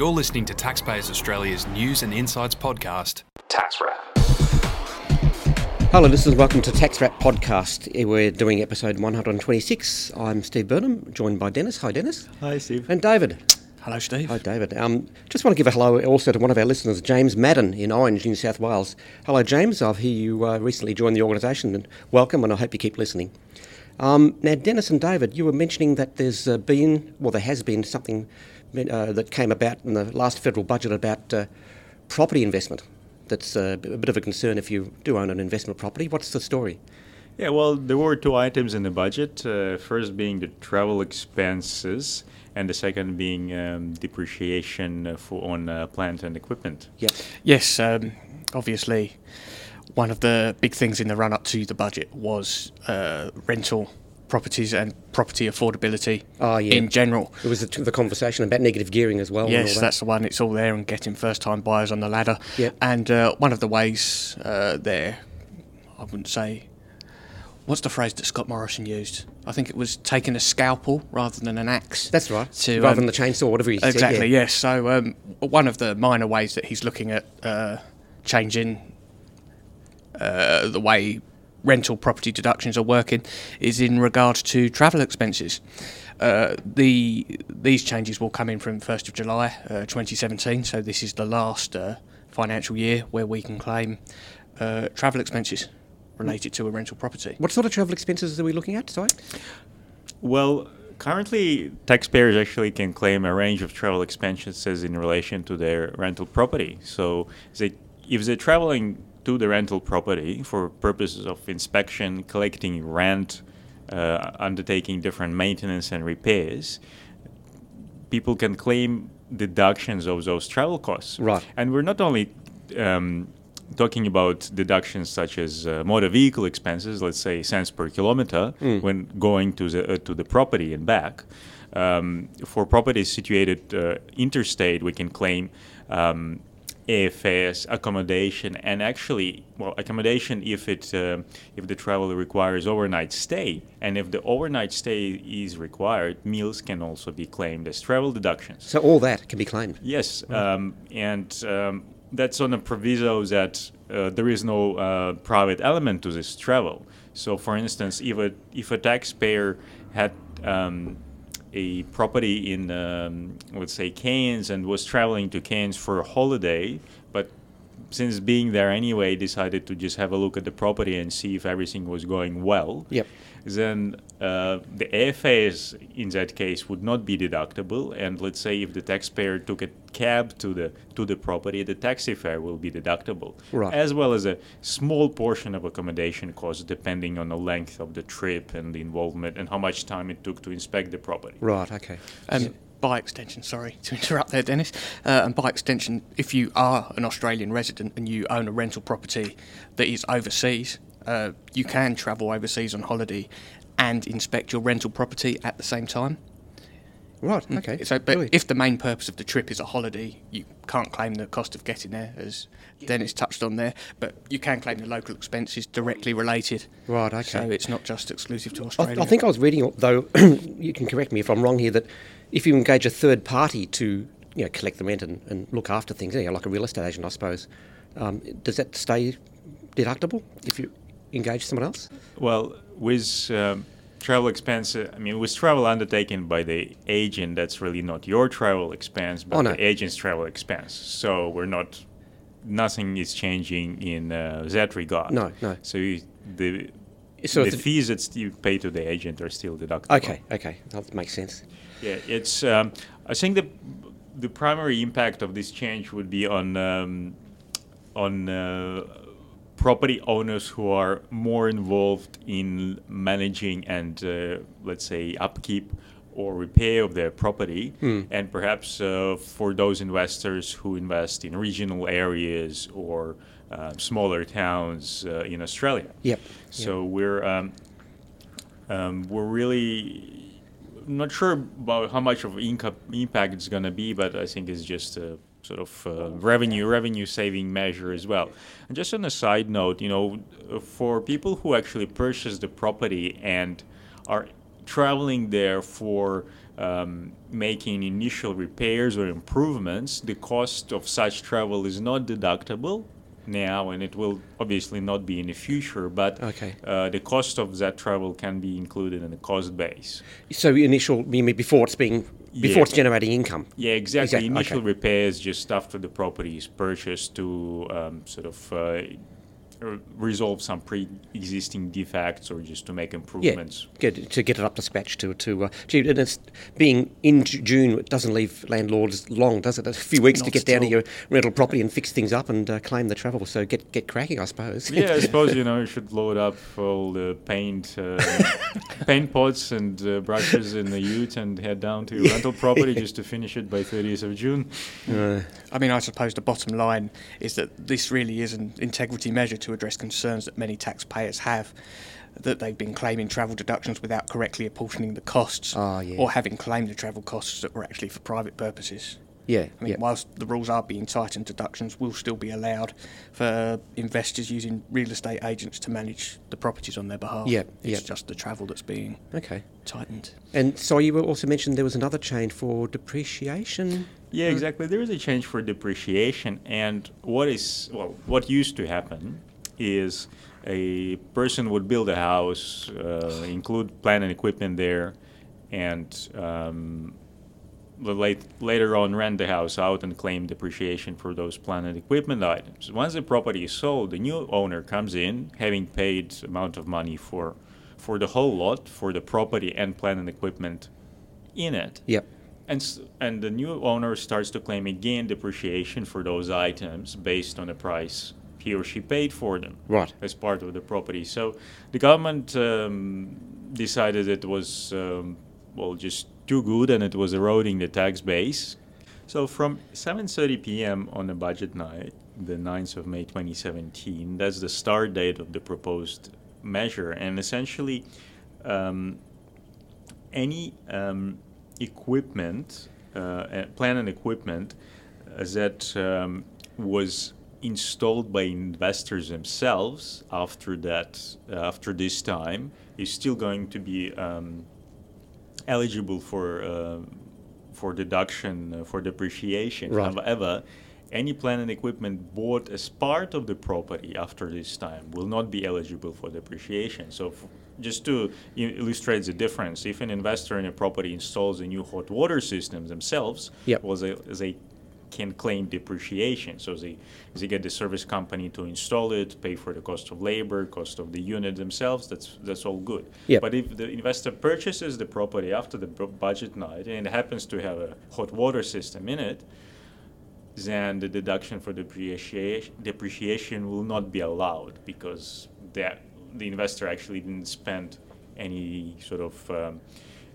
You're listening to Taxpayers Australia's News and Insights podcast, Tax Wrap. Hello, listeners. Welcome to Tax Wrap Podcast. We're doing episode 126. I'm Steve Burnham, joined by Dennis. Hi, Dennis. Hi, Steve. And David. Hello, Steve. Hi, David. Um, just want to give a hello also to one of our listeners, James Madden in Orange, New South Wales. Hello, James. I hear you uh, recently joined the organisation, and welcome, and I hope you keep listening. Um, now, Dennis and David, you were mentioning that there's uh, been, well, there has been something uh, that came about in the last federal budget about uh, property investment. That's uh, a bit of a concern if you do own an investment property. What's the story? Yeah, well, there were two items in the budget. Uh, first being the travel expenses, and the second being um, depreciation for on uh, plant and equipment. Yes. Yes. Um, obviously, one of the big things in the run up to the budget was uh, rental properties and property affordability oh, yeah. in general. It was the, the, conversation about negative gearing as well. Yes, that. that's the one. It's all there and getting first time buyers on the ladder. Yep. And uh, one of the ways uh, there, I wouldn't say, what's the phrase that Scott Morrison used? I think it was taking a scalpel rather than an axe. That's right. To, rather um, than the chainsaw, whatever he exactly, said. Exactly, yes. So um, one of the minor ways that he's looking at uh, changing uh, the way rental property deductions are working is in regard to travel expenses. Uh, the these changes will come in from 1st of July uh, 2017, so this is the last uh, financial year where we can claim uh, travel expenses related to a rental property. What sort of travel expenses are we looking at? Sorry. Well, currently taxpayers actually can claim a range of travel expenses in relation to their rental property. So they, if they're traveling to the rental property for purposes of inspection, collecting rent, uh, undertaking different maintenance and repairs, people can claim deductions of those travel costs. Right. And we're not only um, talking about deductions such as uh, motor vehicle expenses, let's say cents per kilometer, mm. when going to the uh, to the property and back. Um, for properties situated uh, interstate, we can claim um, AFS, accommodation, and actually, well, accommodation if it uh, if the travel requires overnight stay, and if the overnight stay is required, meals can also be claimed as travel deductions. So all that can be claimed. Yes, um, and um, that's on a proviso that uh, there is no uh, private element to this travel. So, for instance, if a if a taxpayer had um, a property in, um, let's say, Cairns and was traveling to Cairns for a holiday, since being there anyway, decided to just have a look at the property and see if everything was going well. Yep. Then uh, the AFAs in that case would not be deductible, and let's say if the taxpayer took a cab to the to the property, the taxi fare will be deductible, right. as well as a small portion of accommodation costs, depending on the length of the trip and the involvement and how much time it took to inspect the property. Right. Okay. Um, yeah by extension, sorry to interrupt there, Dennis, uh, and by extension, if you are an Australian resident and you own a rental property that is overseas, uh, you can travel overseas on holiday and inspect your rental property at the same time. Right. Okay. So, but if the main purpose of the trip is a holiday, you can't claim the cost of getting there, as Dennis touched on there. But you can claim the local expenses directly related. Right. Okay. So it's not just exclusive to Australia. I, I think I was reading, though. you can correct me if I'm wrong here. That if you engage a third party to you know collect the rent and, and look after things, you know, like a real estate agent, I suppose, um, does that stay deductible if you engage someone else? Well, with um, travel expense, I mean, with travel undertaken by the agent, that's really not your travel expense, but oh, no. the agent's travel expense. So we're not, nothing is changing in uh, that regard. No, no. So you, the so the fees that you pay to the agent are still deductible. Okay, okay, that makes sense. Yeah, it's. Um, I think the the primary impact of this change would be on um, on uh, property owners who are more involved in managing and uh, let's say upkeep or repair of their property, Hmm. and perhaps uh, for those investors who invest in regional areas or uh, smaller towns uh, in Australia. Yep. So we're um, um, we're really not sure about how much of income impact it's going to be, but I think it's just a sort of uh, revenue revenue saving measure as well. And just on a side note, you know, for people who actually purchase the property and are traveling there for um, making initial repairs or improvements, the cost of such travel is not deductible now, and it will obviously not be in the future. But Okay. uh, the cost of that travel can be included in the cost base. So initial, you mean before it's being before Yeah. it's generating income? Yeah, exactly. Exact- Initial okay. repairs just after the property is purchased to um, sort of uh, resolve some pre-existing defects or just to make Yeah, improvements. get, to get it up to scratch. To to uh, and it's being in June. It doesn't leave landlords long, does it? A few weeks to Not get down to your rental property and fix things up and uh, claim the travel. So get get cracking, I suppose. Yeah, I suppose you know you should load up all the paint, uh, paint pots and uh, brushes in the ute and head down to your rental property just to finish it by 30th of June. I mean, I suppose the bottom line is that this really is an integrity measure to address concerns that many taxpayers have that they've been claiming travel deductions without correctly apportioning the costs Ah, yeah. or having claimed the travel costs that were actually for private purposes. yeah, I mean, yeah. whilst the rules are being tightened, deductions will still be allowed for investors using real estate agents to manage the properties on their behalf. Yeah, It's yeah. just the travel that's being Okay. tightened. And so you were also mentioned there was another change for depreciation. Yeah, exactly. There is a change for depreciation, and what is well, what used to happen is a person would build a house, uh, include plant and equipment there, and um, late, later on rent the house out and claim depreciation for those plant and equipment items. Once the property is sold, the new owner comes in having paid amount of money for for the whole lot, for the property and plant and equipment in it. Yep. And, and the new owner starts to claim again depreciation for those items based on the price he or she paid for them Right. as part of the property. So the government um, decided it was, um, well, just too good and it was eroding the tax base. So from 7.30 p.m. on the budget night, the 9th of May 2017, that's the start date of the proposed measure. And essentially, um, any um, equipment, uh, uh, plant and equipment uh, that um, was installed by investors themselves after that, uh, after this time, is still going to be um, eligible for uh, for deduction uh, for depreciation. Right. However, any plant and equipment bought as part of the property after this time will not be eligible for depreciation. So, f- just to illustrate the difference, if an investor in a property installs a new hot water system themselves, Yep. well, they, they can claim depreciation. So they, they get the service company to install it, pay for the cost of labor, cost of the unit themselves. That's that's all good. Yep. But if the investor purchases the property after the budget night and it happens to have a hot water system in it, then the deduction for depreciation depreciation will not be allowed because that the investor actually didn't spend any sort of um,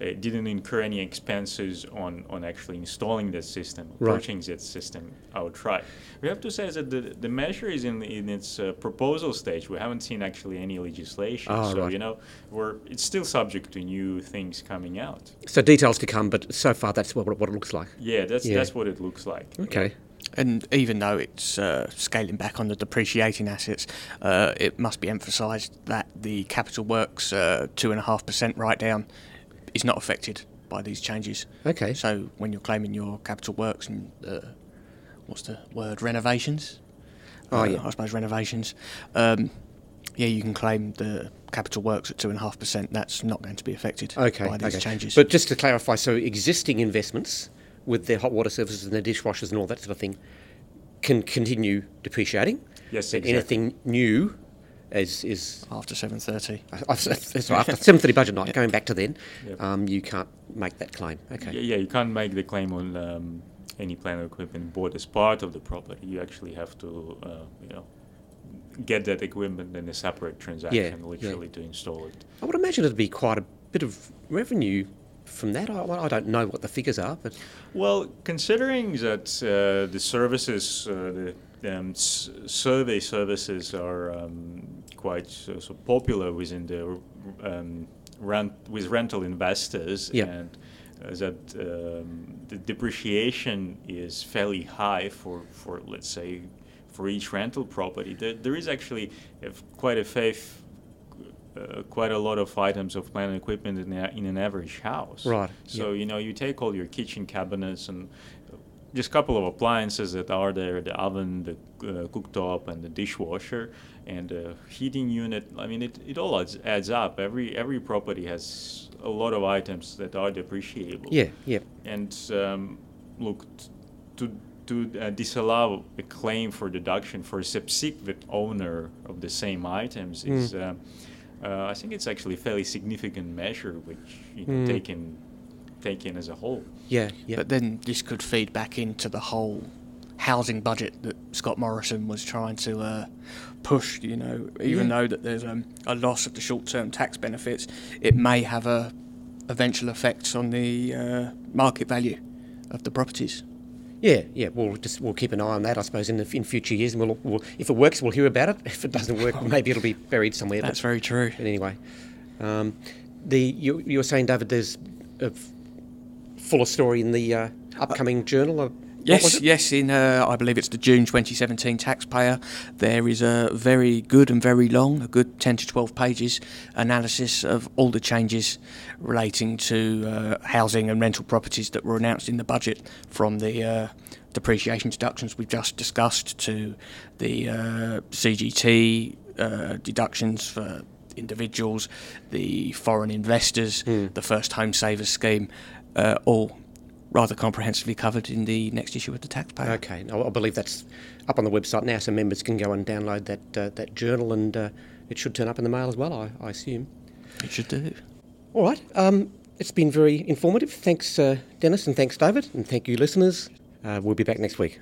uh, didn't incur any expenses on, on actually installing that system, Right. purchasing that system outright. We have to say that the, the measure is in, in its uh, proposal stage. We haven't seen actually any legislation. Ah, so, right. you know, we're, it's still subject to new things coming out. So details to come, but so far that's what, what it looks like. Yeah, that's, Yeah. that's what it looks like. Okay. And even though it's uh, scaling back on the depreciating assets, uh, it must be emphasised that the capital works uh, two and a half percent write down is not affected by these changes. Okay. So when you're claiming your capital works and uh, what's the word renovations? Oh, Uh, yeah. I suppose renovations. Um, yeah, you can claim the capital works at two and a half percent. That's not going to be affected Okay. by these okay. changes. But just to clarify, so existing investments with their hot water services and their dishwashers and all that sort of thing can continue depreciating. Yes, But exactly. anything new is is after seven thirty. that's right, after seven thirty budget night. Going back to then, Yep. um, you can't make that claim. Okay. Yeah, yeah, you can't make the claim on um, any plant or equipment bought as part of the property. You actually have to, uh, you know, get that equipment in a separate transaction, yeah. literally, to install it. I would imagine it'd be quite a bit of revenue from that. I, I don't know what the figures are, but Well, considering that uh, the services, uh, the um, s- survey services are um, quite so, so popular within the um, rent with rental investors, Yeah. and uh, that um, the depreciation is fairly high for, for let's say for each rental property. There, there is actually quite a faith uh, quite a lot of items of plant and equipment in, a, in an average house. Right, So yeah. you know, you take all your kitchen cabinets and just a couple of appliances that are there: the oven, the uh, cooktop, and the dishwasher, and the heating unit. I mean, it, it all adds, adds up. Every every property has a lot of items that are depreciable. Yeah, yeah. And um, look, t- to to uh, disallow a claim for deduction for a subsequent owner of the same items is, uh, uh, I think, it's actually a fairly significant measure, which you know, taken taken as a whole. Yeah, yeah. But then this could feed back into the whole housing budget that Scott Morrison was trying to uh, push. You know, even though that there's um, a loss of the short-term tax benefits, it may have a eventual effects on the uh, market value of the properties. Yeah, yeah. We'll just we'll keep an eye on that, I suppose, in the, in future years, and we'll, we'll if it works, we'll hear about it. If it doesn't work, maybe it'll be buried somewhere. That's but, very true. but anyway, um, the you, you were saying, David, there's a f- fuller story in the uh, upcoming journal. Of, Yes, yes. In uh, I believe it's the June 2017 taxpayer. There is a very good and very long, a good 10 to 12 pages analysis of all the changes relating to uh, housing and rental properties that were announced in the budget, from the uh, depreciation deductions we've just discussed to the uh, CGT uh, deductions for individuals, the foreign investors, the first home savers scheme, uh, all rather comprehensively covered in the next issue of the taxpayer. Okay, I believe that's up on the website now, so members can go and download that uh, that journal, and uh, it should turn up in the mail as well. I, I assume. It should do. All right. Um, it's been very informative. Thanks, uh, Dennis, and thanks, David, and thank you, listeners. Uh, we'll be back next week.